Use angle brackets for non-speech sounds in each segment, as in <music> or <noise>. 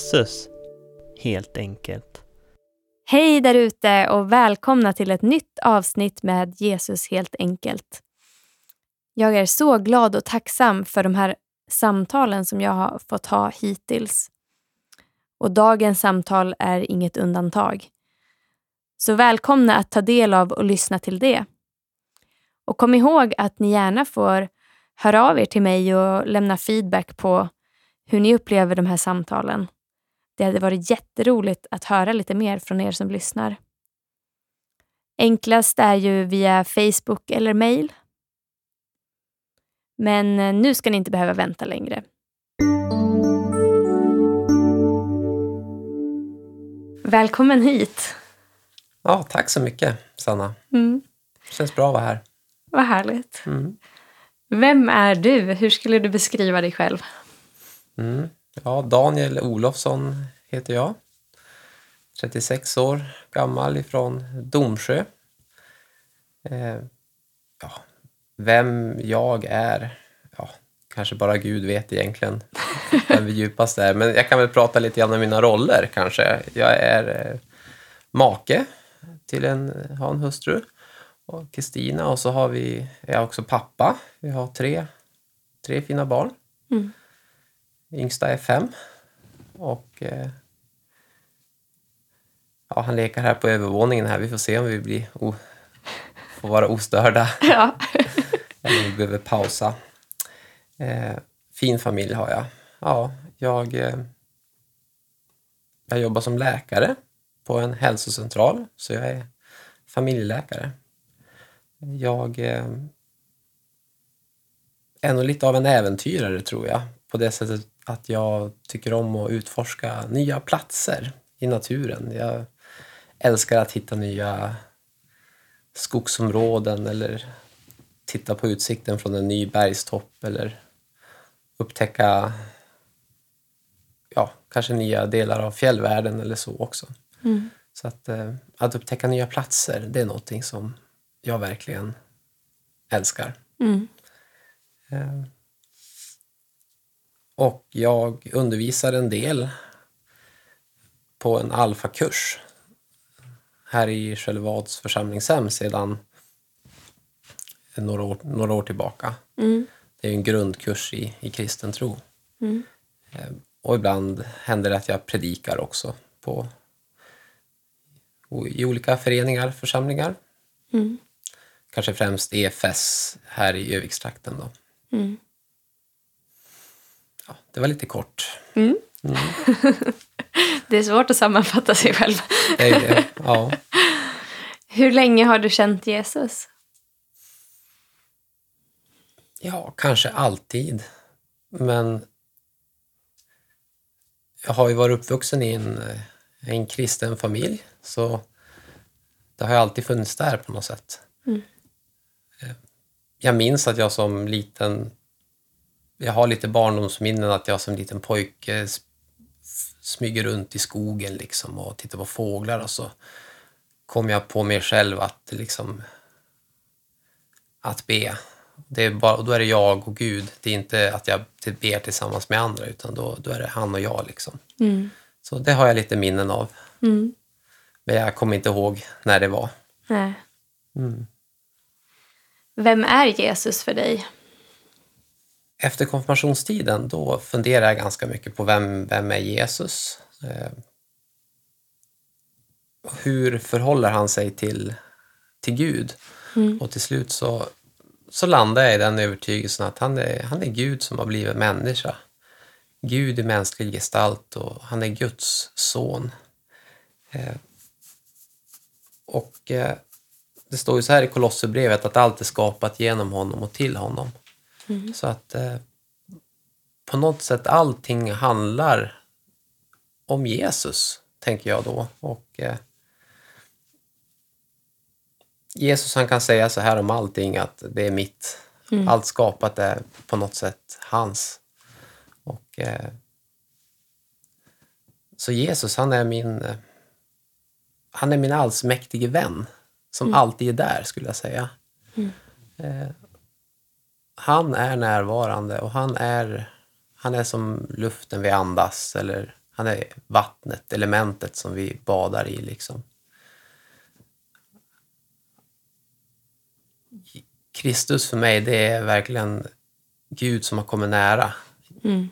Jesus, helt enkelt. Hej där ute och välkomna till ett nytt avsnitt med Jesus helt enkelt. Jag är så glad och tacksam för de här samtalen som jag har fått ha hittills. Och dagens samtal är inget undantag. Så välkomna att ta del av och lyssna till det. Och kom ihåg att ni gärna får höra av er till mig och lämna feedback på hur ni upplever de här samtalen. Det hade varit jätteroligt att höra lite mer från er som lyssnar. Enklast är ju via Facebook eller mail. Men eh, nu ska ni inte behöva vänta längre. Välkommen hit. Ja, tack så mycket Sanna. Mm, Känns bra att vara här. vad härligt. Mm. Vem är du? Hur skulle du beskriva dig själv? Mm. Ja, Daniel Olofsson heter jag. 36 år gammal ifrån Domsjö. Eh, ja, vem jag är, ja, kanske bara Gud vet egentligen <laughs> vem vi djupast är. Men jag kan väl prata lite grann om mina roller kanske. Jag är eh, make till en, har en hustru och Kristina och så har vi, jag är också pappa. Vi har tre, tre fina barn. Mm. Yngsta är fem. Och eh, ja, han leker här på övervåningen här. Vi får se om vi blir o, får vara ostörda <laughs> Ja. <laughs> eller vi behöver pausa. Eh, fin familj har jag. Ja, jag, eh, jag jobbar som läkare på en hälsocentral, så jag är familjeläkare. Jag eh, är nog lite av en äventyrare tror jag, på det sättet att jag tycker om att utforska nya platser i naturen. Jag älskar att hitta nya skogsområden eller titta på utsikten från en ny bergstopp eller upptäcka ja, kanske nya delar av fjällvärlden eller så också. Mm. Så att, eh, att upptäcka nya platser, det är någonting som jag verkligen älskar. Mm. Och jag undervisar en del på en alfakurs här i Skällevads församlingshem sedan några år, några år tillbaka. Mm. Det är en grundkurs i, i kristen tro. Mm. Eh, Och ibland händer det att jag predikar också på, i olika föreningar, församlingar. Mm. Kanske främst EFS här i Övikstrakten. Då. Ja, det var lite kort. Mm. Mm. <laughs> Det är svårt att sammanfatta sig själv. Det är det. Ja. <laughs> Hur länge har du känt Jesus? ja, kanske alltid. Men jag har ju varit uppvuxen i en, eh, en kristen familj, så det har ju alltid funnits där på något sätt. Mm. Eh, Jag minns att jag som liten, jag har lite barndomsminnen att jag som liten pojke smyger runt i skogen liksom och tittar på fåglar och så kom jag på mig själv att liksom att be. Det är bara, och då är det jag och Gud. Det är inte att jag ber tillsammans med andra utan då, då är det han och jag. Liksom. Mm. Så det har jag lite minnen av. Mm. Men jag kommer inte ihåg när det var. Nej. Mm. Vem är Jesus för dig? Efter konfirmationstiden då funderar jag ganska mycket på vem, vem är Jesus? Eh, hur förhåller han sig till, till Gud? Mm. Och till slut så, så landar jag i den övertygelsen att han är, han är Gud som har blivit människa. Gud i mänsklig gestalt och han är Guds son. Eh, och eh, det står ju så här i Kolosserbrevet att allt är skapat genom honom och till honom. Mm. Så att eh, på något sätt allting handlar om Jesus, tänker jag då. Och eh, Jesus han kan säga så här om allting att det är mitt. Mm. Allt skapat är på något sätt hans. Och eh, Så Jesus han är min han är min allsmäktige vän som Mm. alltid är där skulle jag säga. Mm. Eh, han är närvarande och han är, han är som luften vi andas eller han är vattnet, elementet som vi badar i. Liksom. Kristus för mig, det är verkligen Gud som har kommit nära. Mm.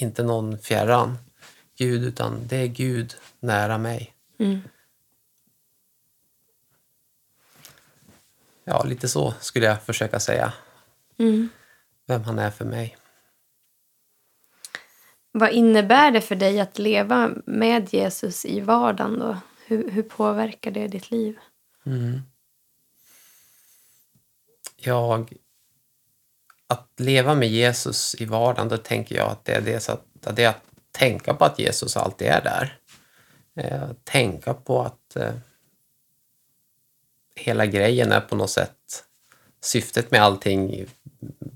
Inte någon fjärran Gud, utan det är Gud nära mig. Mm. Ja, lite så skulle jag försöka säga. Mm. Vem han är för mig. Vad innebär det för dig att leva med Jesus i vardagen? Då? Hur, hur påverkar det ditt liv? Mm. Jag... Att leva med Jesus i vardagen, då tänker jag att det är, det, att, att det är att tänka på att Jesus alltid är där. Eh, tänka på att eh, hela grejen är på något sätt syftet med allting,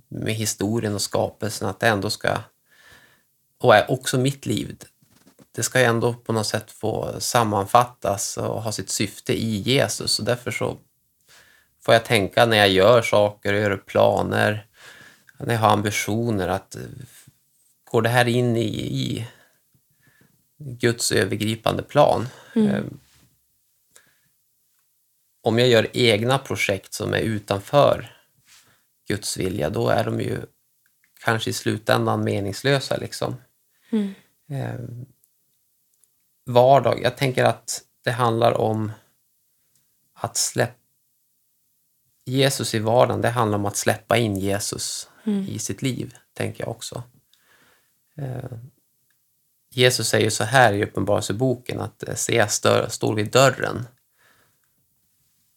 med historien och skapelsen, att det ändå ska, och är också mitt liv, det ska ju ändå på något sätt få sammanfattas och ha sitt syfte i Jesus. Och därför så får jag tänka när jag gör saker, gör planer, när jag har ambitioner att går det här in i, i Guds övergripande plan? Eh, Om jag gör egna projekt som är utanför Guds vilja, då är de ju kanske i slutändan meningslösa. Liksom. Mm. Eh, vardag, jag tänker att det handlar om att släppa Jesus i vardagen, det handlar om att släppa in Jesus i sitt liv, tänker jag också. Eh, Jesus säger så här i Uppenbarelseboken att eh, se, jag står vid dörren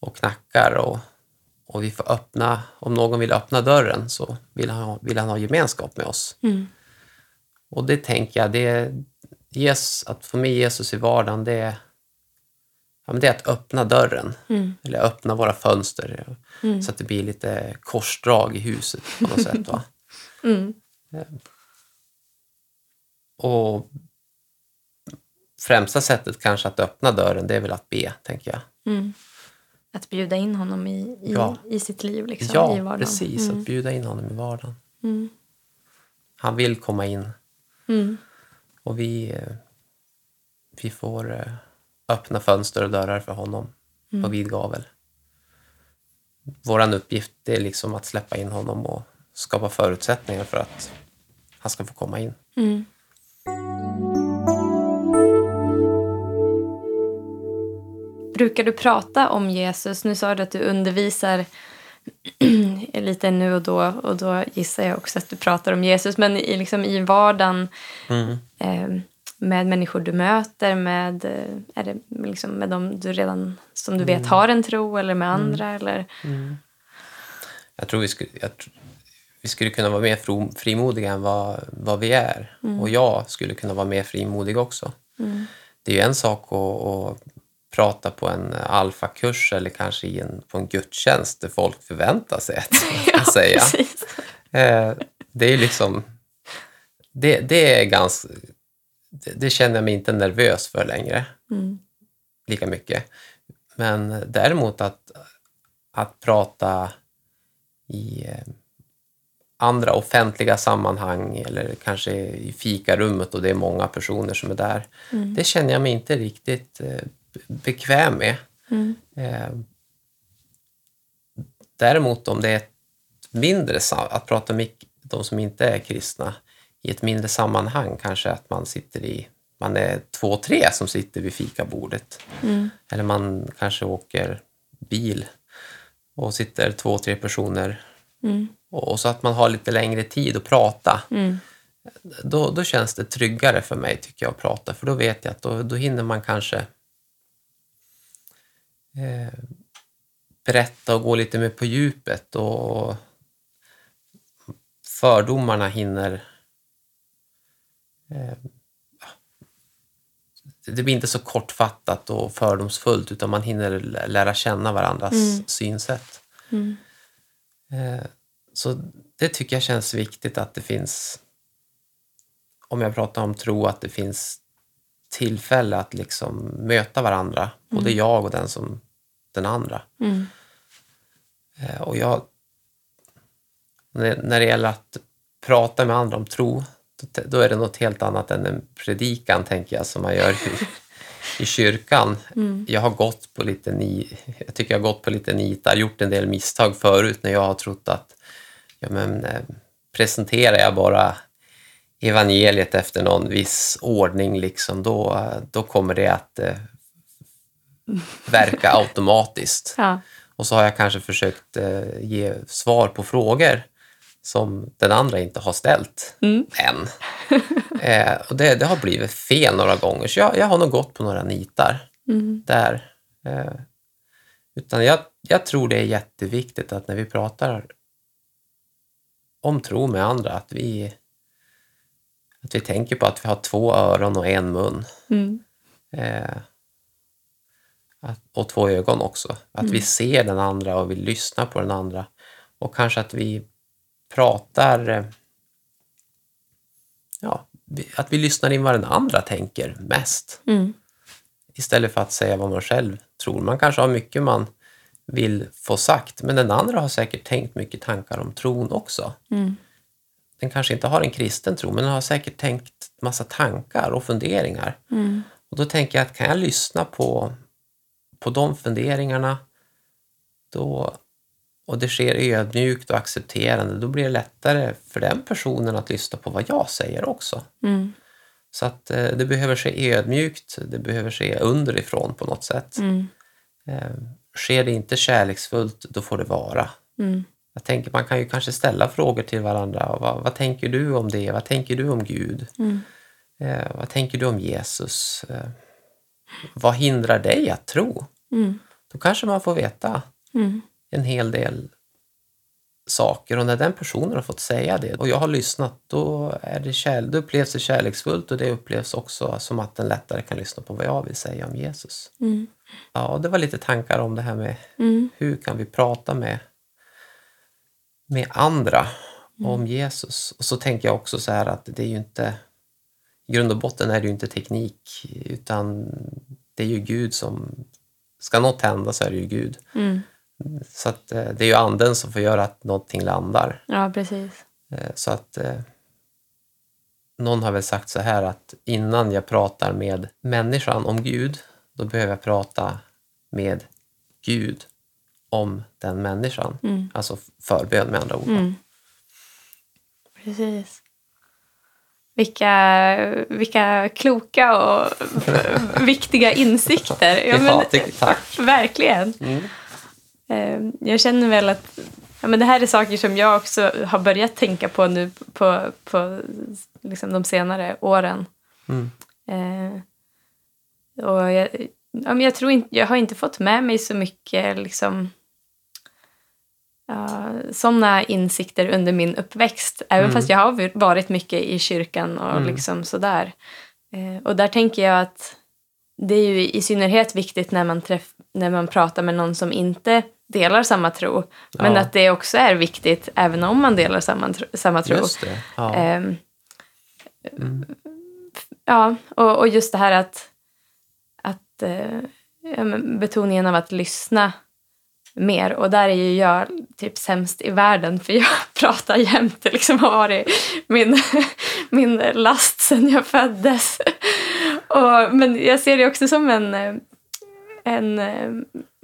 och knackar och, och vi får öppna, om någon vill öppna dörren så vill han, ha- vill han ha gemenskap med oss. Mm. Och det tänker jag, det yes, att få med Jesus i vardagen, det är, ja, men det är att öppna dörren. Mm. Eller öppna våra fönster så att det blir lite korsdrag i huset på något sätt. Va? <laughs> Mm. Och främsta sättet kanske att öppna dörren, det är väl att be, tänker jag. Mm. Att bjuda in honom i, i, Ja. i sitt liv, liksom, i ja, vardagen. precis. Mm. Att bjuda in honom i vardagen. Mm. Han vill komma in Mm. och vi, eh, vi får eh, öppna fönster och dörrar för honom på vid gavel. Vår uppgift är liksom att släppa in honom och skapa förutsättningar för att han ska få komma in. Brukar du prata om Jesus? Nu sa du att du undervisar <clears throat> lite nu och då och då gissar jag också att du pratar om Jesus. Men i, liksom i vardagen Mm. eh, med människor du möter, med, eh, är det liksom med dem du redan som du vet har en tro eller med andra? Eller? Jag tror vi skulle, jag, vi skulle kunna vara mer frimodiga än vad, vad vi är. Och jag skulle kunna vara mer frimodig också. Det är ju en sak att, att prata på en alfakurs eller kanske i en, på en gudstjänst där folk förväntar sig att <laughs> ska säga. precis. Eh, det är liksom... Det, det är ganska... Det, det känner jag mig inte nervös för längre, Mm. lika mycket. Men däremot att, att prata i eh, andra offentliga sammanhang eller kanske i fikarummet och det är många personer som är där. Det känner jag mig inte riktigt eh, bekväm med. Mm. Eh, däremot om det är ett mindre, att prata med de som inte är kristna i ett mindre sammanhang, kanske att man sitter i, man är två, tre som sitter vid fikabordet. Mm. Eller man kanske åker bil och sitter två, tre personer Mm. och, och så att man har lite längre tid att prata. Mm. Då, då känns det tryggare för mig tycker jag att prata, för då vet jag att då, då hinner man kanske eh, berätta och gå lite mer på djupet och fördomarna hinner eh, det blir inte så kortfattat och fördomsfullt utan man hinner lä- lära känna varandras Mm. synsätt. Mm. Eh, Så det tycker jag känns viktigt att det finns, om jag pratar om tro, att det finns tillfälle att liksom möta varandra, både jag och den, som, den andra. Mm. Eh, Och jag, när det gäller att prata med andra om tro, då, är det något helt annat än en predikan, tänker jag, som man gör i, i kyrkan. Jag har gått på lite ni, jag tycker jag har gått på lite nitar, gjort en del misstag förut när jag har trott att ja, men, eh, presenterar jag bara evangeliet efter någon viss ordning, liksom, då, då kommer det att eh, verka automatiskt. Ja. Och så har jag kanske försökt eh, ge svar på frågor som den andra inte har ställt Mm. än. <laughs> eh, och det, det har blivit fel några gånger, så jag, jag har nog gått på några nitar Mm. där. Eh, utan jag, jag tror det är jätteviktigt att när vi pratar om tro med andra, att vi, att vi tänker på att vi har två öron och en mun. Mm. Eh, och två ögon också. Att vi ser den andra och vi lyssnar på den andra. Och kanske att vi pratar... Eh, ja, att vi lyssnar in vad den andra tänker mest. Mm. Istället för att säga vad man själv tror. Man kanske har mycket man vill få sagt, men den andra har säkert tänkt mycket tankar om tron också. Mm. Den kanske inte har en kristen tro, men den har säkert tänkt massa tankar och funderingar. Mm. Och då tänker jag att kan jag lyssna på, på de funderingarna då, och det sker ödmjukt och accepterande, då blir det lättare för den personen att lyssna på vad jag säger också. Mm. Så att eh, det behöver ske ödmjukt, det behöver ske underifrån på något sätt. Mm. Eh, sker det inte kärleksfullt, då får det vara. Mm. Jag tänker man kan ju kanske ställa frågor till varandra. Vad, vad tänker du om det? Vad tänker du om Gud? Mm. Eh, vad tänker du om Jesus? Eh, vad hindrar dig att tro? Mm. Då kanske man får veta Mm. en hel del saker och när den personen har fått säga det och jag har lyssnat då, är det kär, då upplevs det kärleksfullt och det upplevs också som att den lättare kan lyssna på vad jag vill säga om Jesus. Mm. Ja, det var lite tankar om det här med Mm. hur kan vi prata med, med andra om Jesus. Och så tänker jag också så här att det är ju inte, i grund och botten är det ju inte teknik utan det är ju Gud som, ska något hända så är det ju Gud. Mm. Så att eh, det är ju anden som får göra att någonting landar. Ja, precis. Eh, Så att eh, någon har väl sagt så här att innan jag pratar med människan om Gud, då behöver jag prata med Gud om den människan. Mm. Alltså förbön med andra ord. Mm. Precis. Vilka, vilka kloka och <laughs> viktiga insikter. Ja, men, tack. Verkligen. Mm. Eh, Jag känner väl att ja, men det här är saker som jag också har börjat tänka på nu på, på liksom de senare åren. Mm. Eh, och jag, ja, men jag, tror inte, jag har inte fått med mig så mycket liksom, ja, sådana insikter under min uppväxt. Även Mm. fast jag har varit mycket i kyrkan och Mm. liksom sådär. Eh, och där tänker jag att det är ju i synnerhet viktigt när man, träff, när man pratar med någon som inte delar samma tro. Men Ja. att det också är viktigt även om man delar samma, tro- samma tro. Ja. Ehm, Mm. Ja, och, och just det här att, att eh, ja, men betoningen av att lyssna mer. Och där är ju jag typ sämst i världen för jag <laughs> pratar jämt. Det liksom har varit min, <laughs> min last sen jag föddes. <laughs> Och, men jag ser det också som en, eh, en, eh,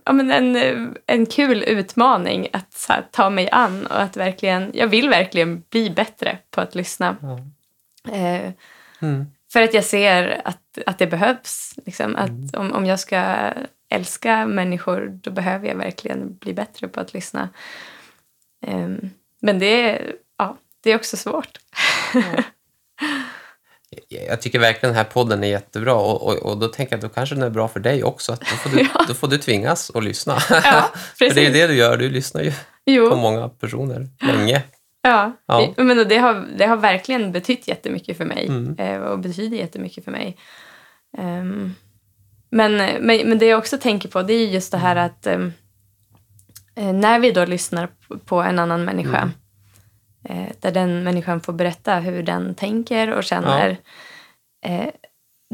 ja, men en, eh, en kul utmaning att här, ta mig an. Och att verkligen, jag vill verkligen bli bättre på att lyssna. Ja. Eh, Mm. för att jag ser att, att det behövs. Liksom. Att Mm. om, om jag ska älska människor då behöver jag verkligen bli bättre på att lyssna. Ehm, men det är, ja, det är också svårt. <laughs> Jag tycker verkligen den här podden är jättebra och, och, och då tänker jag att då kanske den är bra för dig också. Att då, får du, <laughs> Ja. då får du tvingas att lyssna. Ja, <laughs> för det är precis. det du gör, du lyssnar ju på Jo, många personer länge. ja. Ja. Men det, har, det har verkligen betytt jättemycket för mig. Mm. eh, Och betyder jättemycket för mig. Ehm, men, men, men det jag också tänker på det är just det här att ehm, eh, när vi då lyssnar på- en annan människa eh, där den människan får berätta hur den tänker och känner. Eh,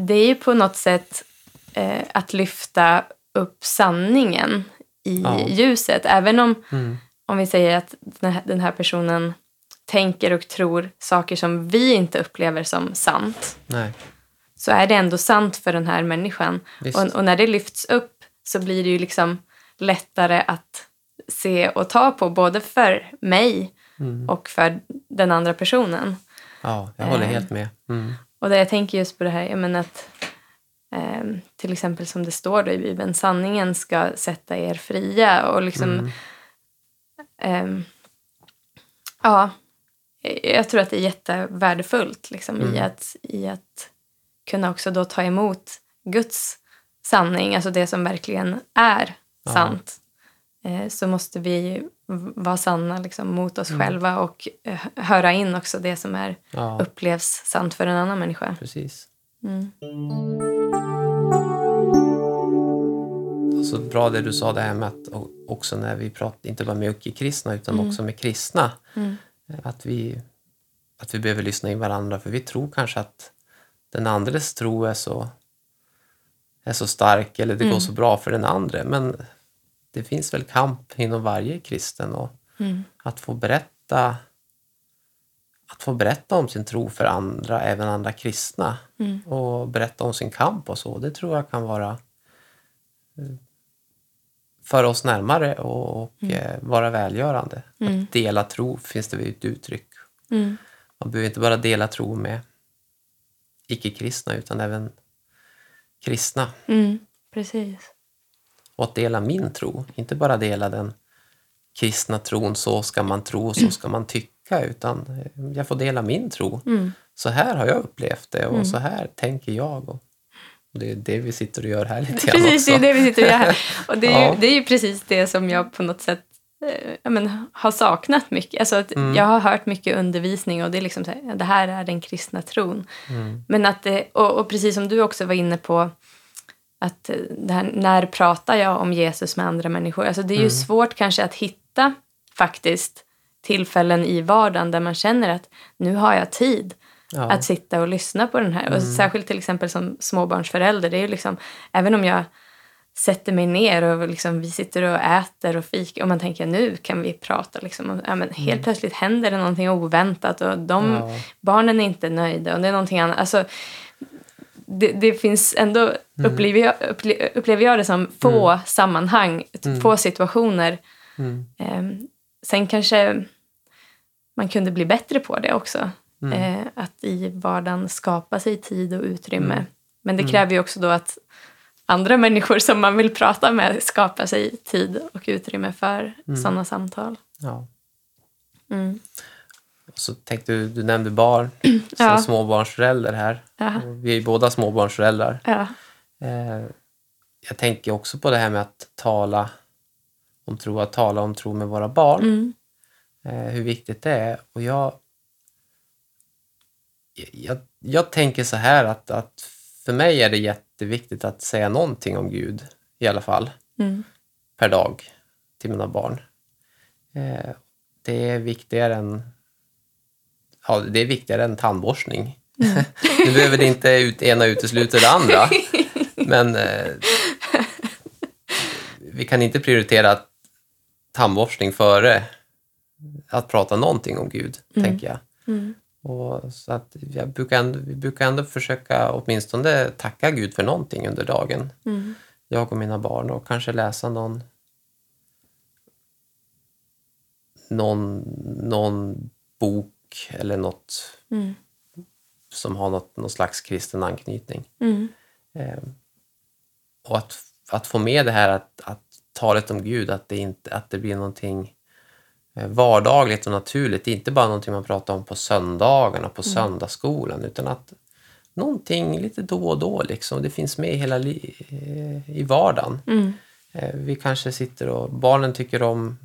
det är ju på något sätt eh, att lyfta upp sanningen i Ja. ljuset. Även om, Mm. om vi säger att den här, den här personen tänker och tror saker som vi inte upplever som sant Nej, så är det ändå sant för den här människan. Och, och när det lyfts upp så blir det ju liksom lättare att se och ta på både för mig Mm. och för den andra personen. Ja, jag håller Eh. helt med. Mm. Och där jag tänker just på det här, jag menar att ehm, till exempel som det står då i Bibeln, sanningen ska sätta er fria och liksom Mm. ehm, ja, jag tror att det är jättevärdefullt liksom, i, Mm. att, i att kunna också då ta emot Guds sanning, alltså det som verkligen är Ja. sant. Eh, så måste vi vara sanna liksom, mot oss Mm. själva och eh, höra in också det som är Ja, upplevs sant för en annan människa. precis. Mm. Så bra det du sa det här med att också när vi pratar, inte bara med icke-kristna utan Mm. också med kristna, Mm. att vi, att vi behöver lyssna in varandra för vi tror kanske att den andres tro är så, är så stark eller det Mm. går så bra för den andra. Men det finns väl kamp inom varje kristen och Mm. att få berätta att få berätta om sin tro för andra, även andra kristna Mm. och berätta om sin kamp och så, det tror jag kan vara eh, föra oss närmare och, och eh, vara välgörande. Mm. Att dela tro finns det ett uttryck. Mm. Man behöver inte bara dela tro med icke-kristna utan även kristna. Mm. Precis. Och att dela min tro, inte bara dela den kristna tron, så ska man tro, så ska man tycka, utan eh, jag får dela min tro. Mm. Så här har jag upplevt det och så här tänker jag. Och och det är det vi sitter och gör här lite grann Precis, det också. är det vi sitter och gör här. <laughs> Och det är, Ja. ju, det är ju precis det som jag på något sätt eh, men, har saknat mycket. Alltså att Mm. Jag har hört mycket undervisning och det är liksom så här, det här är den kristna tron. Mm. Men att det, och, och precis som du också var inne på, att eh, det här, när pratar jag om Jesus med andra människor? Alltså det är ju Mm. svårt kanske att hitta faktiskt tillfällen i vardagen där man känner att nu har jag tid Ja. att sitta och lyssna på den här. Och särskilt till exempel som småbarnsförälder. Det är ju liksom, även om jag sätter mig ner och liksom, vi sitter och äter och fika och man tänker nu kan vi prata. Liksom, och, ja, men helt plötsligt händer det någonting oväntat och de, Ja. barnen är inte nöjda och det är någonting annat. Alltså, det, det finns ändå, upplever, jag, upple, upplever jag det som, få sammanhang, få situationer. Mm. Ehm, sen kanske man kunde bli bättre på det också. Mm. Eh, att i vardagen skapa sig tid och utrymme. Mm. Men det kräver ju också då att andra människor som man vill prata med skapar sig tid och utrymme för Mm. sådana samtal. Ja. Mm. Så tänkte du, du nämnde barn <clears throat> som Ja. småbarnsförälder här. Ja. Vi är ju båda småbarnsföräldrar. Ja. Eh, jag tänker också på det här med att tala om tro, att tala om tro med våra barn. Mm. eh, hur viktigt det är. Och jag, jag, jag tänker så här att, att för mig är det jätteviktigt att säga någonting om Gud i alla fall Mm. per dag till mina barn. Eh, det är viktigare än ja, det är viktigare än tandborstning. <laughs> nu behöver det inte ut, ena utesluta det andra. <laughs> men eh, vi kan inte prioritera tandborstning före att prata någonting om Gud, tänker jag. Mm. Och så att jag brukar ändå, vi brukar ändå försöka åtminstone tacka Gud för någonting under dagen. Mm. Jag och mina barn och kanske läsa någon någon, någon bok eller något Mm. som har något, någon slags kristen anknytning. Mm. Eh, och att, att få med det här att, att talet om Gud, att det, inte, att det blir någonting vardagligt och naturligt. Det är inte bara någonting man pratar om på söndagarna, på söndagsskolan, utan att någonting lite då och då, liksom, det finns med i hela eh, i vardagen. Mm. Eh, Vi kanske sitter och barnen tycker om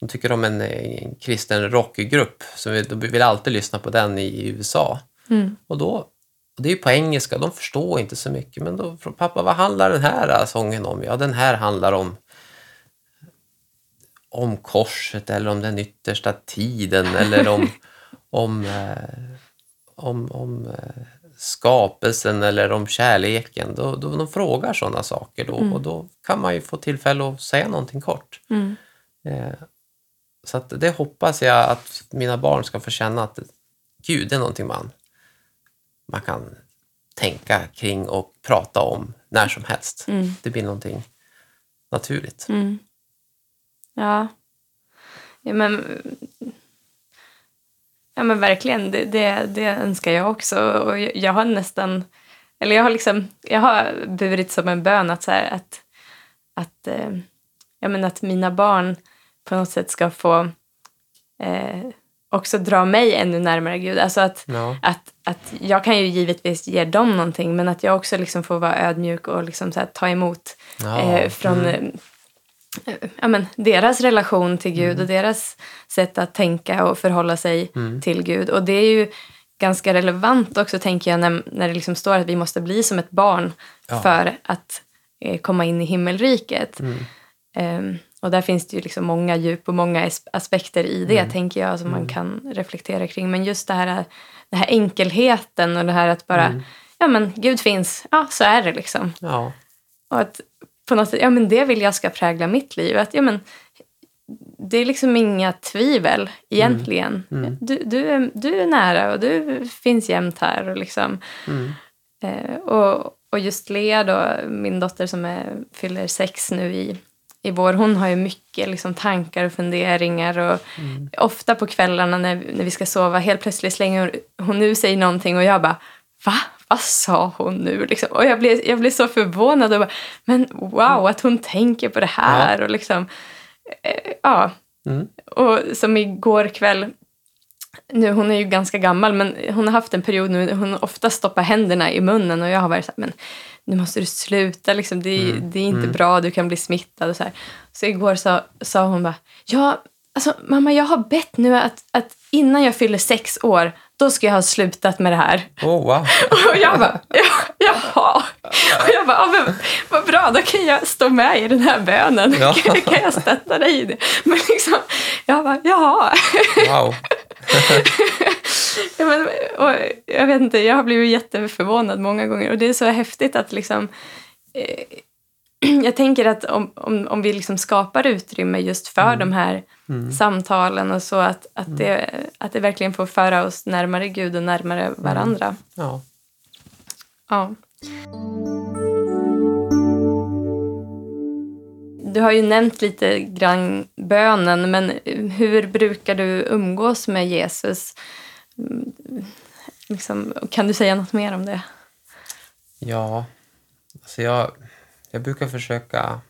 de tycker om en, en kristen rockgrupp, så vi- de vill alltid lyssna på den i USA. Mm. Och då, och det är ju på engelska, de förstår inte så mycket. Men då frågar pappa, vad handlar den här sången om? Ja, den här handlar om om korset eller om den yttersta tiden eller om, <laughs> om, eh, om, om eh, skapelsen eller om kärleken. Då, då de frågar sådana saker då och då kan man ju få tillfälle att säga någonting kort. Mm. Eh, Så att det hoppas jag att mina barn ska få känna att Gud är någonting man, man kan tänka kring och prata om när som helst. Mm. Det blir någonting naturligt. Mm. Ja. ja men, ja, men verkligen, det, det, det önskar jag också. Och jag, jag har nästan... Eller jag har liksom... Jag har burit som en bön att, så här, att, att, eh, ja, men att mina barn på något sätt ska få eh, också dra mig ännu närmare Gud. Alltså att, Ja. att, att jag kan ju givetvis ge dem någonting men att jag också liksom får vara ödmjuk och liksom så ta emot Ja. eh, från Mm. Ja, men, deras relation till Gud och deras sätt att tänka och förhålla sig Mm. till Gud. Och det är ju ganska relevant också tänker jag när, när det liksom står att vi måste bli som ett barn Ja. för att eh, komma in i himmelriket. Mm. Ehm, och där finns det ju liksom många djup och många as- aspekter i det, Mm. tänker jag, som man kan reflektera kring. Men just det här, den här enkelheten och det här att bara, Mm. ja men Gud finns, ja så är det liksom. Ja. Och att på något sätt, ja men det vill jag ska prägla mitt liv. Att, ja men, det är liksom inga tvivel egentligen. Mm. Du, du, är, du är nära och du finns jämt här. Och, liksom, Mm. eh, och, och just Lea då, min dotter som är, fyller sex nu i, i vår, hon har ju mycket liksom, tankar och funderingar. Och Mm. Ofta på kvällarna när, när vi ska sova, helt plötsligt slänger hon ur sig någonting och jag bara Va? Vad sa hon nu? Liksom. Och jag blev, jag blev så förvånad. Och bara, Men wow, att hon tänker på det här. Och liksom, eh, ja. Mm. Och som igår kväll, nu, hon är ju ganska gammal, men hon har haft en period nu hon ofta stoppar händerna i munnen och jag har varit så här, men nu måste du sluta, liksom, det, är- Mm. det är inte Mm. bra, du kan bli smittad och så här. Så igår sa, sa hon bara, ja, alltså mamma jag har bett nu att, att innan jag fyller sex år, då ska jag ha slutat med det här. Oh, wow. <laughs> Och jag bara, ja, jaha. Och jag bara, ja, men, vad bra, då kan jag stå med i den här bönen. Ja. <laughs> kan jag stötta dig i det? Men liksom, jag bara, jaha. wow. <laughs> Ja, men, och, jag vet inte, jag har blivit jätteförvånad många gånger och det är så häftigt att liksom eh, <clears throat> jag tänker att om, om, om vi liksom skapar utrymme just för de här Mm. samtalen och så att, att, det, att det verkligen får föra oss närmare Gud och närmare varandra. Ja. Ja. Du har ju nämnt lite grann bönen, men hur brukar du umgås med Jesus? Mm, Liksom, kan du säga något mer om det? Ja, alltså jag, jag brukar försöka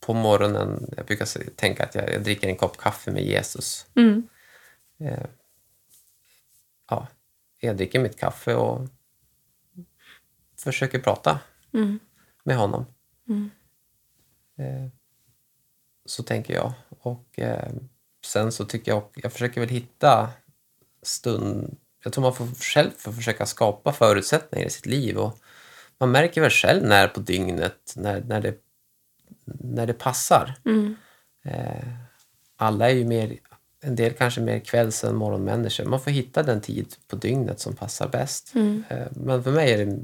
på morgonen, jag brukar tänka att jag, jag dricker en kopp kaffe med Jesus. Mm. Eh, ja, jag dricker mitt kaffe och försöker prata Mm. med honom. Mm. Eh, så tänker jag. Och eh, sen så tycker jag, jag försöker väl hitta stund, jag tror man får själv får försöka skapa förutsättningar i sitt liv och man märker väl själv när på dygnet, när, när, det, när det passar. Mm. Eh, alla är ju mer, en del kanske mer kvälls än morgonmänniskor. Man får hitta den tid på dygnet som passar bäst. Mm. Eh, men för mig är det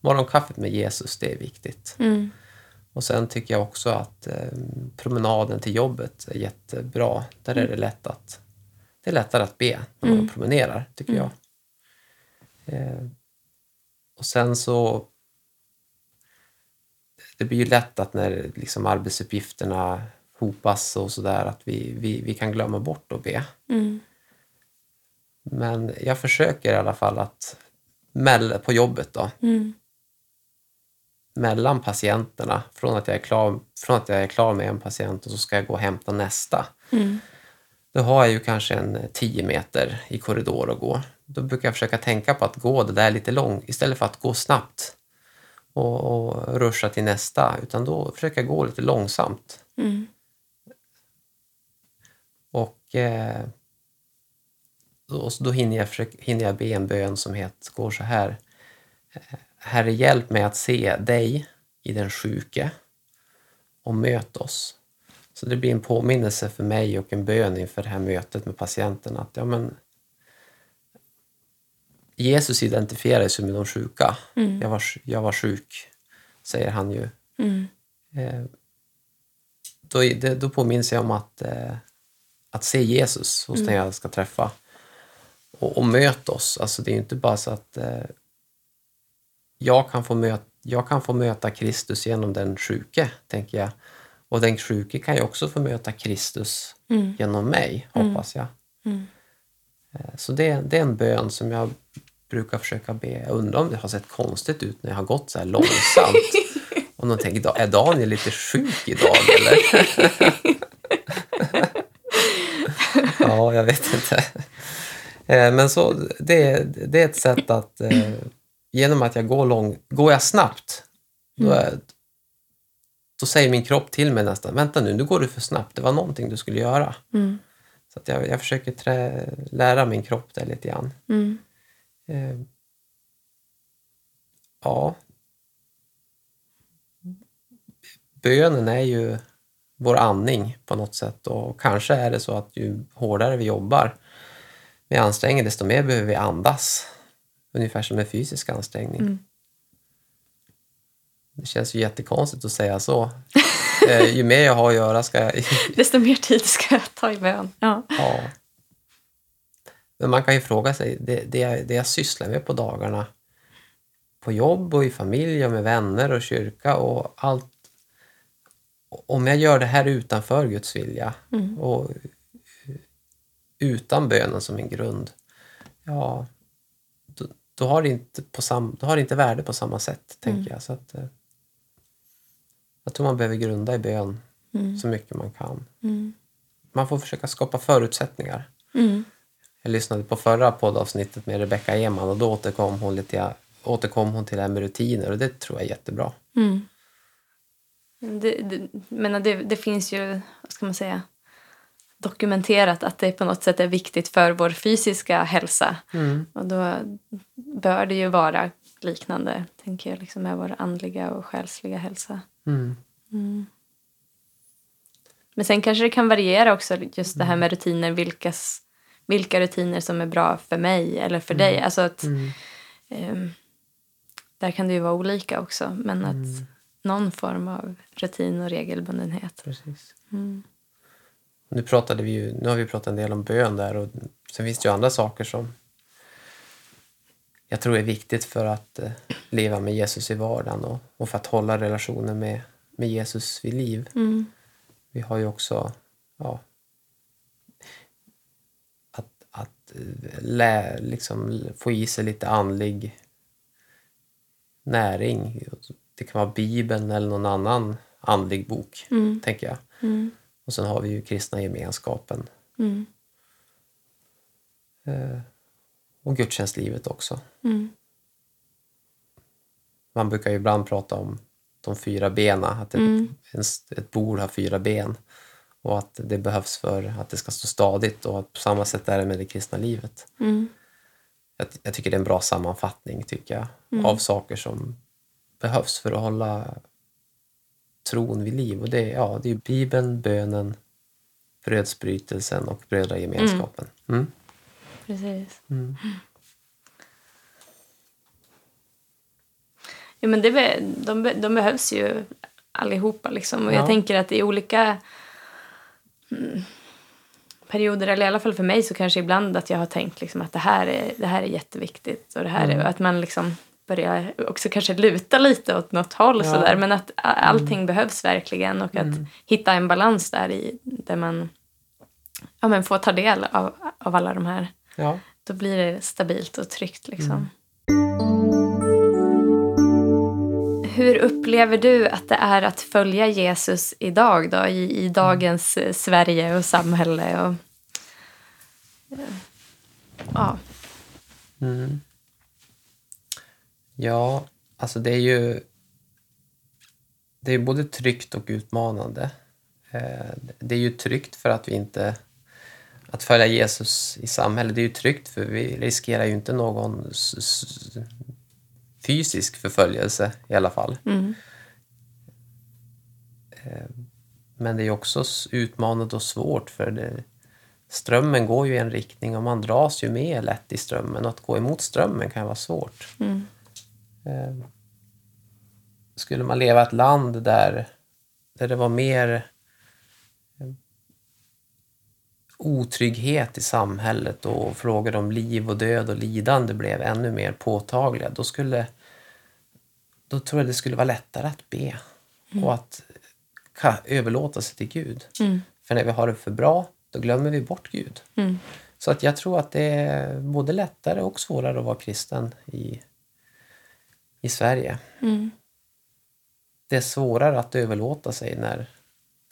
morgonkaffet med Jesus, det är viktigt. Mm. Och sen tycker jag också att eh, promenaden till jobbet är jättebra. Där är det lätt att det är lättare att be när man Mm. promenerar, tycker jag. Eh, och sen så det blir ju lätt att när liksom arbetsuppgifterna hopas och sådär att vi, vi, vi kan glömma bort att be. Mm. Men jag försöker i alla fall att på jobbet då, Mm. mellan patienterna, från att, jag är klar, från att jag är klar med en patient och så ska jag gå och hämta nästa. Mm. Då har jag ju kanske en 10 meter i korridor att gå. Då brukar jag försöka tänka på att gå det där lite långt istället för att gå snabbt och, och ruscha till nästa. Utan då försöker jag gå lite långsamt. Mm. Och eh, då, då hinner, jag försöka, hinner jag be en bön som heter, går så här. Herre, hjälp mig att se dig i den sjuke och möt oss. Så det blir en påminnelse för mig och en bön inför det här mötet med patienten att ja, men, Jesus identifierar sig med de sjuka. Mm. Jag, var, jag var sjuk, säger han ju. Mm. Eh, då, det, då påminns jag om att, eh, att se Jesus hos den jag ska träffa. Och, och möta oss. Alltså det är inte bara så att eh, jag, kan få möta, jag kan få möta Kristus genom den sjuke, tänker jag. Och den sjuke kan ju också få möta Kristus Mm. genom mig, hoppas jag. Mm. Eh, Så det, det är en bön som jag brukar försöka be. Jag undrar om det har sett konstigt ut när jag har gått så här långsamt. <laughs> Om de tänker, "Da- är Daniel lite sjuk idag eller? <laughs> ja, jag vet inte. Eh, Men så, det, det är ett sätt att eh, genom att jag går lång, går jag snabbt, då, är, då säger min kropp till mig nästan, vänta nu, nu går du för snabbt, det var någonting du skulle göra. Mm. Så jag, jag försöker trä, lära min kropp det lite grann. Mm. Eh, ja. Bönen är ju vår andning på något sätt och kanske är det så att ju hårdare vi jobbar med ansträngning desto mer behöver vi andas. Ungefär som en fysisk ansträngning. Mm. Det känns ju jättekonstigt att säga så. Eh, ju mer jag har att göra ska jag... <laughs> Desto mer tid ska jag ta i bön. Ja. Ja. Men man kan ju fråga sig, det, det, jag, det jag sysslar med på dagarna, på jobb och i familj och med vänner och kyrka och allt. Om jag gör det här utanför Guds vilja Mm. och utan bönen som en grund, ja, då, då, har, det inte på sam, då har det inte värde på samma sätt, tänker jag. Så att, eh, jag tror man behöver grunda i bön Mm. så mycket man kan. Mm. Man får försöka skapa förutsättningar. Mm. Jag lyssnade på förra poddavsnittet med Rebecca Eman och då återkom hon, lite, återkom hon till det här med rutiner och det tror jag är jättebra. Mm. Det, det, men det, det finns ju, vad ska man säga, dokumenterat att det på något sätt är viktigt för vår fysiska hälsa. Och då bör det ju vara liknande, tänker jag, liksom med vår andliga och själsliga hälsa. Mm. Men sen kanske det kan variera också, just det här med rutiner, vilkas, vilka rutiner som är bra för mig eller för dig. Alltså att, ehm, där kan det ju vara olika också, men att någon form av rutin och regelbundenhet. Precis. Mm. Nu, pratade vi ju, nu har vi pratat en del om bön där och sen finns det ju andra saker som jag tror är viktigt för att eh, leva med Jesus i vardagen och, och för att hålla relationen med, med Jesus vid liv. Mm. Vi har ju också ja, att, att eh, lä, liksom, få i sig lite andlig näring. Det kan vara Bibeln eller någon annan andlig bok, Mm. tänker jag. Mm. Och sen har vi ju kristna gemenskapen Mm. eh, och gudstjänstlivet också. Mm. Man brukar ju ibland prata om de fyra bena, att ett, Mm. en, ett bord har fyra ben och att det behövs för att det ska stå stadigt och att på samma sätt är det med det kristna livet. Mm. Jag, jag tycker det är en bra sammanfattning tycker jag, Mm. av saker som behövs för att hålla tron vid liv. Och det, är- ja, det är Bibeln, bönen, brödsbrytelsen och brödragemenskapen. Mm. Precis. Mm. Ja, men det, de, de behövs ju allihopa. Liksom. Och Ja. Jag tänker att i olika mm, perioder, eller i alla fall för mig, så kanske ibland att jag har tänkt liksom, att det här är, det här är jätteviktigt. Och det här är, Mm. att man liksom börjar också kanske luta lite åt något håll. Ja. Sådär, men att a- allting behövs verkligen. Och att Mm. hitta en balans där i, där man ja, men får ta del av, av alla de här. Ja. Då blir det stabilt och tryggt. Liksom. Hur upplever du att det är att följa Jesus idag då, i, i dagens eh, Sverige och samhälle? Och, eh, ja. Mm. Ja, alltså det är ju det är både tryggt och utmanande. Eh, det är ju tryggt för att vi inte att följa Jesus i samhället, det är ju tryggt för vi riskerar ju inte någon fysisk förföljelse i alla fall. Mm. Men det är också utmanande och svårt för det, strömmen går ju i en riktning och man dras ju med lätt i strömmen och att gå emot strömmen kan vara svårt. Mm. Eh, Skulle man leva i ett land där, där det var mer otrygghet i samhället och frågor om liv och död och lidande blev ännu mer påtagliga, då skulle då tror jag det skulle vara lättare att be och att överlåta sig till Gud. Mm. För när vi har det för bra, då glömmer vi bort Gud. Mm. Så att jag tror att det är både lättare och svårare att vara kristen i, i Sverige. Mm. Det är svårare att överlåta sig när,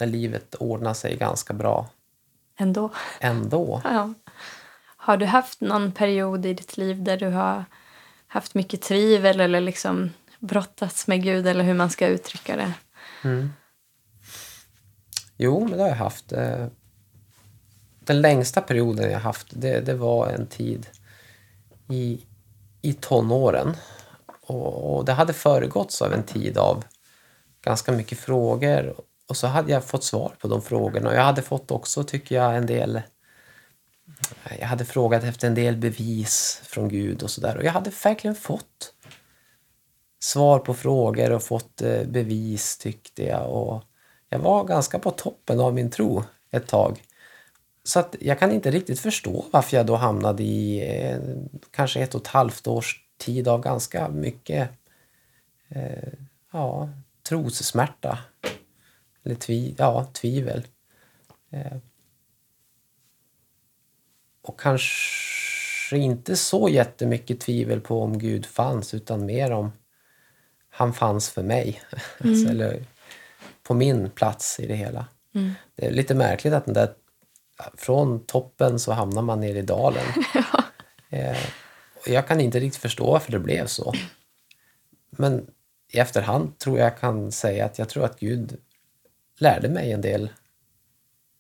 när livet ordnar sig ganska bra Ändå. ändå. Ja. Har du haft någon period i ditt liv där du har haft mycket tvivel eller liksom brottats med Gud eller hur man ska uttrycka det? Mm. Jo, men det har jag haft. Eh, Den längsta perioden jag haft, det, det var en tid i, i tonåren. Och, och det hade föregåtts av en tid av ganska mycket frågor. Och så hade jag fått svar på de frågorna. Och jag hade fått också, tycker jag, en del... Jag hade frågat efter en del bevis från Gud och sådär. Och jag hade verkligen fått svar på frågor och fått eh, bevis tyckte jag. Och jag var ganska på toppen av min tro ett tag. Så att jag kan inte riktigt förstå varför jag då hamnade i eh, kanske ett och ett halvt års tid av ganska mycket eh, ja, trossmärta. Eller tvi, ja, tvivel. Eh, och kanske inte så jättemycket tvivel på om Gud fanns utan mer om han fanns för mig. <laughs> alltså, eller på min plats i det hela. Det är lite märkligt att den där, från toppen så hamnar man ner i dalen. <laughs> eh, och jag kan inte riktigt förstå varför det blev så. Men i efterhand tror jag kan säga att jag tror att Gud lärde mig en del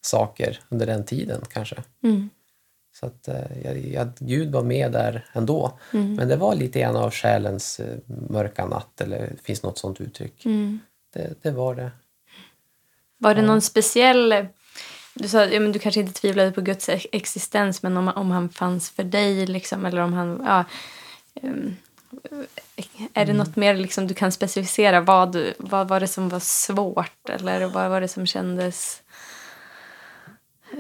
saker under den tiden kanske. Mm. Så att eh, jag, jag, Gud var med där ändå. Men det var lite grann av själens eh, mörka natt, eller finns något sånt uttryck. Mm. Det, det var det. Var det någon speciell... Du sa ja, men du kanske inte tvivlade på Guds ex- existens men om, om han fanns för dig liksom, eller om han... Ja, ehm, är det något mer liksom, du kan specificera? Vad, du- vad var det som var svårt eller vad var det som kändes...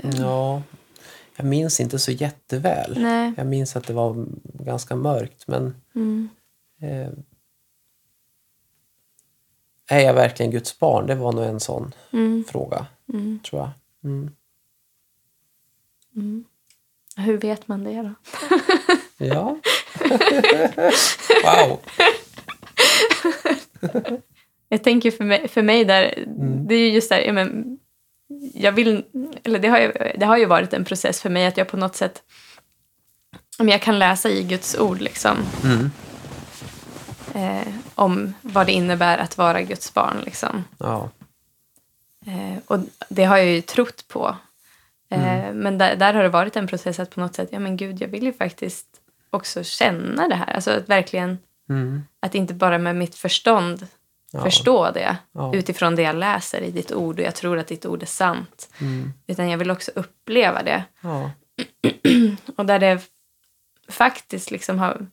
Ja, jag minns inte så jätteväl. Nej. Jag minns att det var ganska mörkt, men Mm. eh, är jag verkligen Guds barn? Det var nog en sån Mm. fråga, Mm. tror jag. Mm. Mm. Hur vet man det då? <laughs> Ja. <laughs> wow. Jag tänker för mig, för mig där, det är ju just där, ja, men, jag vill, eller det har, ju, det har ju varit en process för mig att jag på något sätt, om jag kan läsa i Guds ord liksom, Mm. eh, om vad det innebär att vara Guds barn liksom. Ja. Eh, och det har jag ju trott på. Eh, Men där, där har det varit en process att på något sätt, ja men gud, jag vill ju faktiskt också känna det här. Alltså att verkligen, Mm. att inte bara med mitt förstånd Ja. förstå det Ja. utifrån det jag läser i ditt ord och jag tror att ditt ord är sant. Mm. Utan jag vill också uppleva det. Ja. <clears throat> Och där det faktiskt liksom har...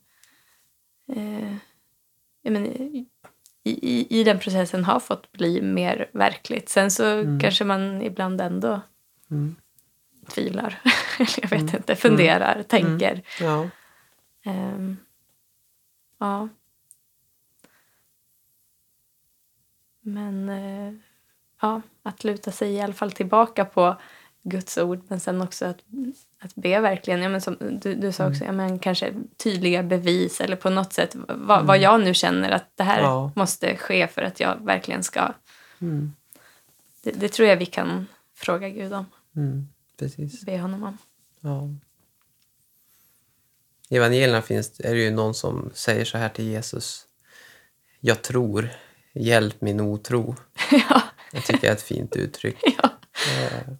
Eh, men, i, i, I den processen har fått bli mer verkligt. Sen så kanske man ibland ändå Mm. tvivlar. <laughs> Jag vet inte, funderar, tänker. Ja. Ehm, ja. Men eh, ja, att luta sig i alla fall tillbaka på Guds ord men sen också att, att be verkligen, ja, men som du, du sa också, ja, men kanske tydliga bevis eller på något sätt vad, vad jag nu känner att det här Ja. måste ske för att jag verkligen ska... Mm. Det, det tror jag vi kan fråga Gud om, Mm. Precis. be honom om. Ja. I evangelierna finns, är det ju någon som säger så här till Jesus. Jag tror, hjälp min otro. <laughs> ja, Jag tycker det är ett fint uttryck. <laughs> ja. Eh,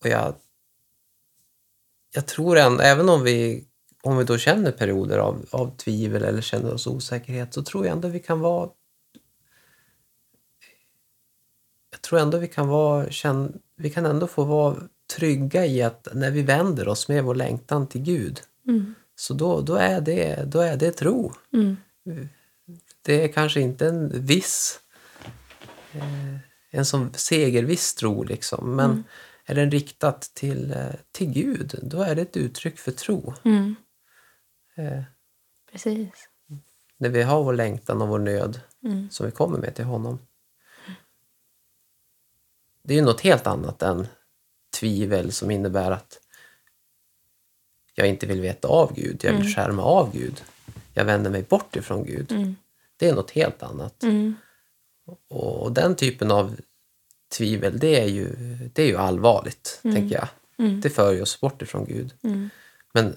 och jag, jag tror ändå, även om vi, om vi då känner perioder av, av tvivel eller känner oss osäkerhet, så tror jag ändå vi kan vara jag tror ändå vi kan vara, känn, vi kan ändå få vara trygga i att när vi vänder oss med vår längtan till Gud, Mm. så då, då, är det, då är det tro. Mm. Det är kanske inte en viss, eh, en som segerviss tro liksom, men är den riktat till, eh, till Gud, då är det ett uttryck för tro. Mm. Eh, Precis. när vi har vår längtan och vår nöd Mm. som vi kommer med till honom. Det är ju något helt annat än tvivel som innebär att jag inte vill veta av Gud, jag vill skärma av Gud. Jag vänder mig bort ifrån Gud. Mm. Det är något helt annat. Mm. Och, och den typen av tvivel, det är ju, det är ju allvarligt, tänker jag. Mm. Det för ju oss bort ifrån Gud. Mm. Men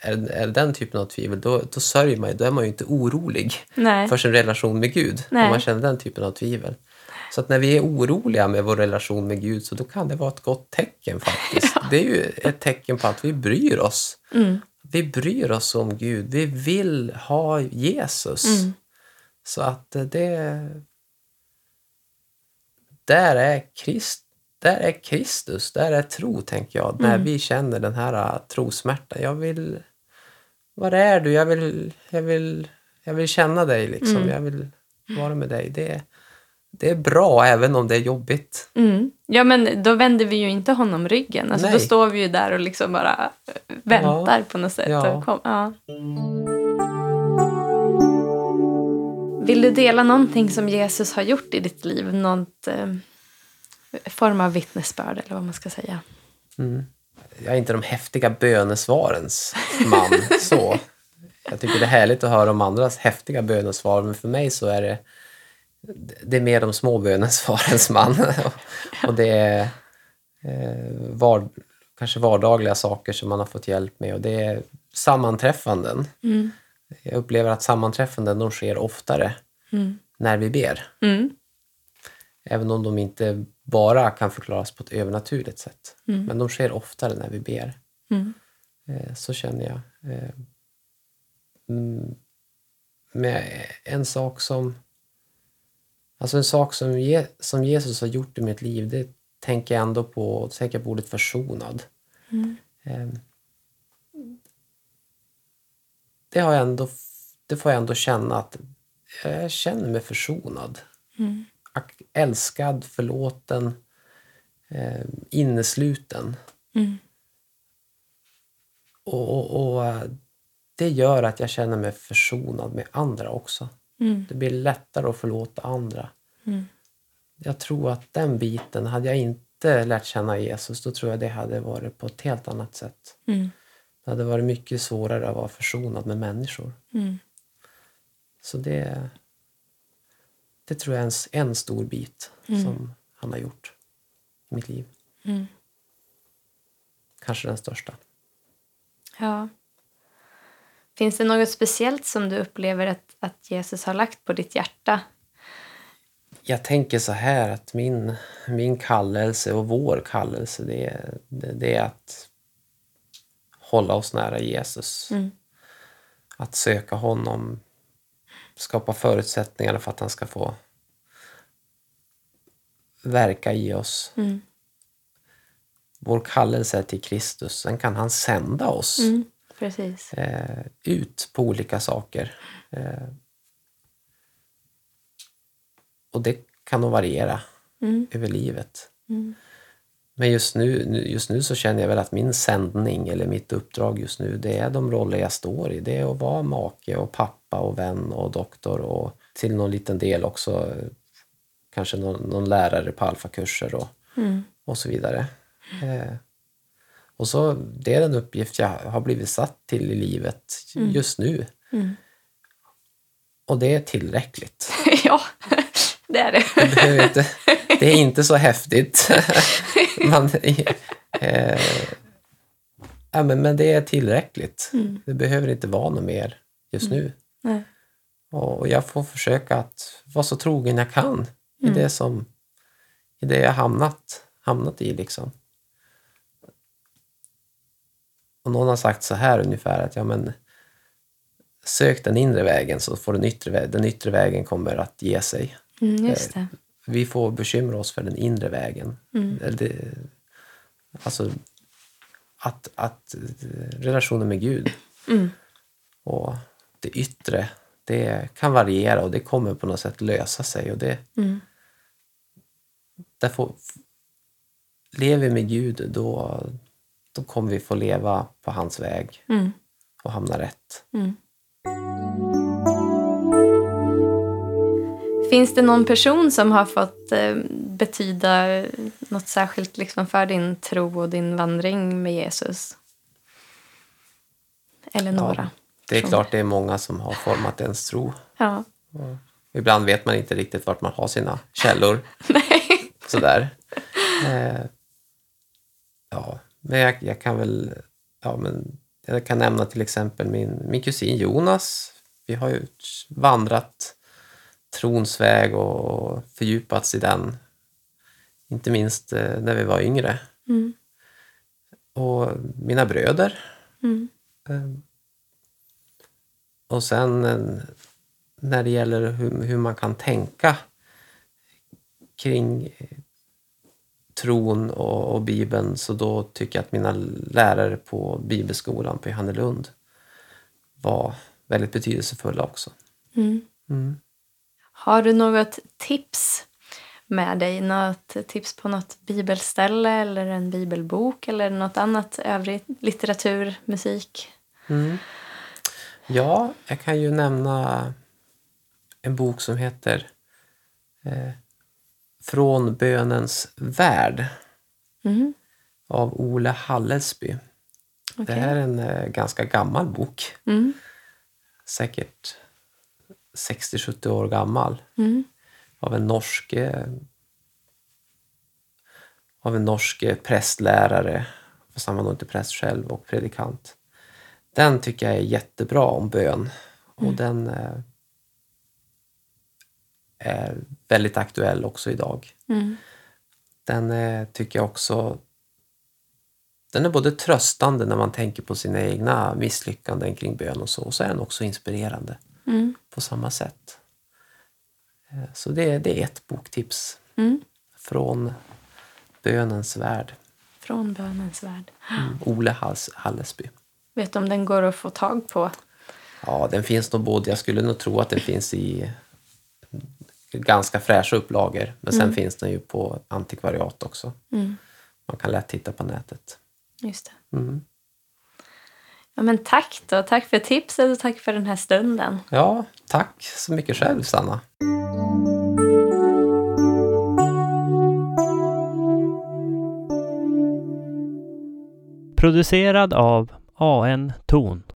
är, är den typen av tvivel, då, då sörjer man ju, då är man ju inte orolig Nej. för sin relation med Gud. Nej. Om man känner den typen av tvivel. Så att när vi är oroliga med vår relation med Gud så då kan det vara ett gott tecken faktiskt. <laughs> Det är ju ett tecken på att vi bryr oss. Mm. Vi bryr oss om Gud. Vi vill ha Jesus. Mm. Så att det... Där är, Krist, där är Kristus, där är tro, tänker jag. När vi känner den här uh, trosmärtan. Jag vill... Var är du? Jag vill, jag vill, jag vill känna dig, liksom. Jag vill vara med dig. Det, det är bra, även om det är jobbigt. Mm. Ja, men då vänder vi ju inte honom ryggen. Alltså, då står vi ju där och liksom bara eh, väntar på något sätt. Ja. Kom, ja. Vill du dela någonting som Jesus har gjort i ditt liv? Något eh, form av vittnesbörd eller vad man ska säga? Jag är inte de häftiga bönesvarens man. <laughs> så. Jag tycker det är härligt att höra om andras häftiga bönesvar, men för mig så är det, det är mer de små bönesvarens man. Och det är eh, var, kanske vardagliga saker som man har fått hjälp med. Och det är sammanträffanden. Mm. Jag upplever att sammanträffanden de sker oftare Mm. när vi ber. Mm. Även om de inte bara kan förklaras på ett övernaturligt sätt. Mm. Men de sker oftare när vi ber. Mm. Eh, så känner jag. Eh, mm, med en sak som... Alltså en sak som, Je, som Jesus har gjort i mitt liv, det tänker jag ändå på, tänker på ordet försonad. Mm. Eh, det, har jag ändå, det får jag ändå känna att jag känner mig försonad. Mm. Älskad, förlåten, eh, innesluten. Mm. Och, och, och eh, det gör att jag känner mig försonad med andra också. Mm. Det blir lättare att förlåta andra. Mm. Jag tror att den biten, hade jag inte lärt känna Jesus, då tror jag det hade varit på ett helt annat sätt. Mm. Det hade varit mycket svårare att vara försonad med människor. Mm. Så det, det tror jag är en, en stor bit som han har gjort i mitt liv. Mm. Kanske den största. Ja. Finns det något speciellt som du upplever att, att Jesus har lagt på ditt hjärta? Jag tänker så här att min, min kallelse och vår kallelse det, är- det, det är att hålla oss nära Jesus. Mm. Att söka honom, skapa förutsättningar för att han ska få verka i oss. Mm. Vår kallelse är till Kristus. Sen kan han sända oss Mm. Precis. eh, ut på olika saker. Eh, och det kan nog variera Mm. över livet. Mm. Men just nu, just nu så känner jag väl att min sändning eller mitt uppdrag just nu det är de roller jag står i. Det är att vara make och pappa och vän och doktor och till någon liten del också kanske någon, någon lärare på alfakurser och, Mm. och så vidare. Eh, och så det är den uppgift jag har blivit satt till i livet just nu. Mm. Och det är tillräckligt. <laughs> ja, det är det. <laughs> Det, inte, det är inte så häftigt. <laughs> Man, eh, ja, men, men det är tillräckligt. Mm. Det behöver inte vara något mer just nu. Nej. Och jag får försöka att vara så trogen jag kan i Mm. det som i det jag hamnat, hamnat i. Liksom. Och någon har sagt så här ungefär att ja, men, sök den inre vägen så får den yttre, vä- den yttre vägen kommer att ge sig. Mm, just det. Vi får bekymra oss för den inre vägen. Mm. Eller Det, alltså att, att eh, relationen med Gud Mm. och det yttre, det kan variera och det kommer på något sätt lösa sig. Och det, Mm. där får, lever vi med Gud, då, då kommer vi få leva på hans väg Mm. och hamna rätt. Mm. Finns det någon person som har fått eh, betyda något särskilt liksom för din tro och din vandring med Jesus? Eller några? Det är klart det är många som har format ens tro. Ja. Ibland vet man inte riktigt vart man har sina källor. <laughs> Nej. Sådär. Eh, ja, men jag, jag kan väl... Ja, men jag kan nämna till exempel min, min kusin Jonas. Vi har ju vandrat trons väg och fördjupats i den. Inte minst eh, när vi var yngre. Mm. Och mina bröder. Mm. Eh, Och sen eh, när det gäller hur, hur man kan tänka kring tron och, och Bibeln så då tycker jag att mina lärare på Bibelskolan på Johannelund var väldigt betydelsefulla också. Mm. Mm. Har du något tips med dig? Något tips på något bibelställe eller en bibelbok eller något annat övrig litteratur, musik? Mm. Ja, jag kan ju nämna en bok som heter eh, Från bönens värld Mm. av Ole Hallesby. Det okej. här är en eh, ganska gammal bok, Mm. säkert 60-70 år gammal, Mm. av en norsk eh, av en norsk eh, prästlärare, fast han var nog inte präst själv, och predikant. Den tycker jag är jättebra om bön och den eh, är väldigt aktuell också idag. Mm. Den eh, tycker jag också den är både tröstande när man tänker på sina egna misslyckanden kring bön och så, och så är den också inspirerande Mm. på samma sätt. Eh, Så det, det är ett boktips Mm. från bönens värld. Från bönens värld. Mm. Ole Hals, Hallesby. Vet du om den går att få tag på? Ja, den finns nog både, jag skulle nog tro att den finns i ganska fräscha upplagor, men sen finns den ju på antikvariat också. Mm. Man kan lätt titta på nätet. Just det. Mm. Ja, men tack då. Tack för tipset och tack för den här stunden. Ja, tack så mycket själv, Sanna. Producerad av AN Ton.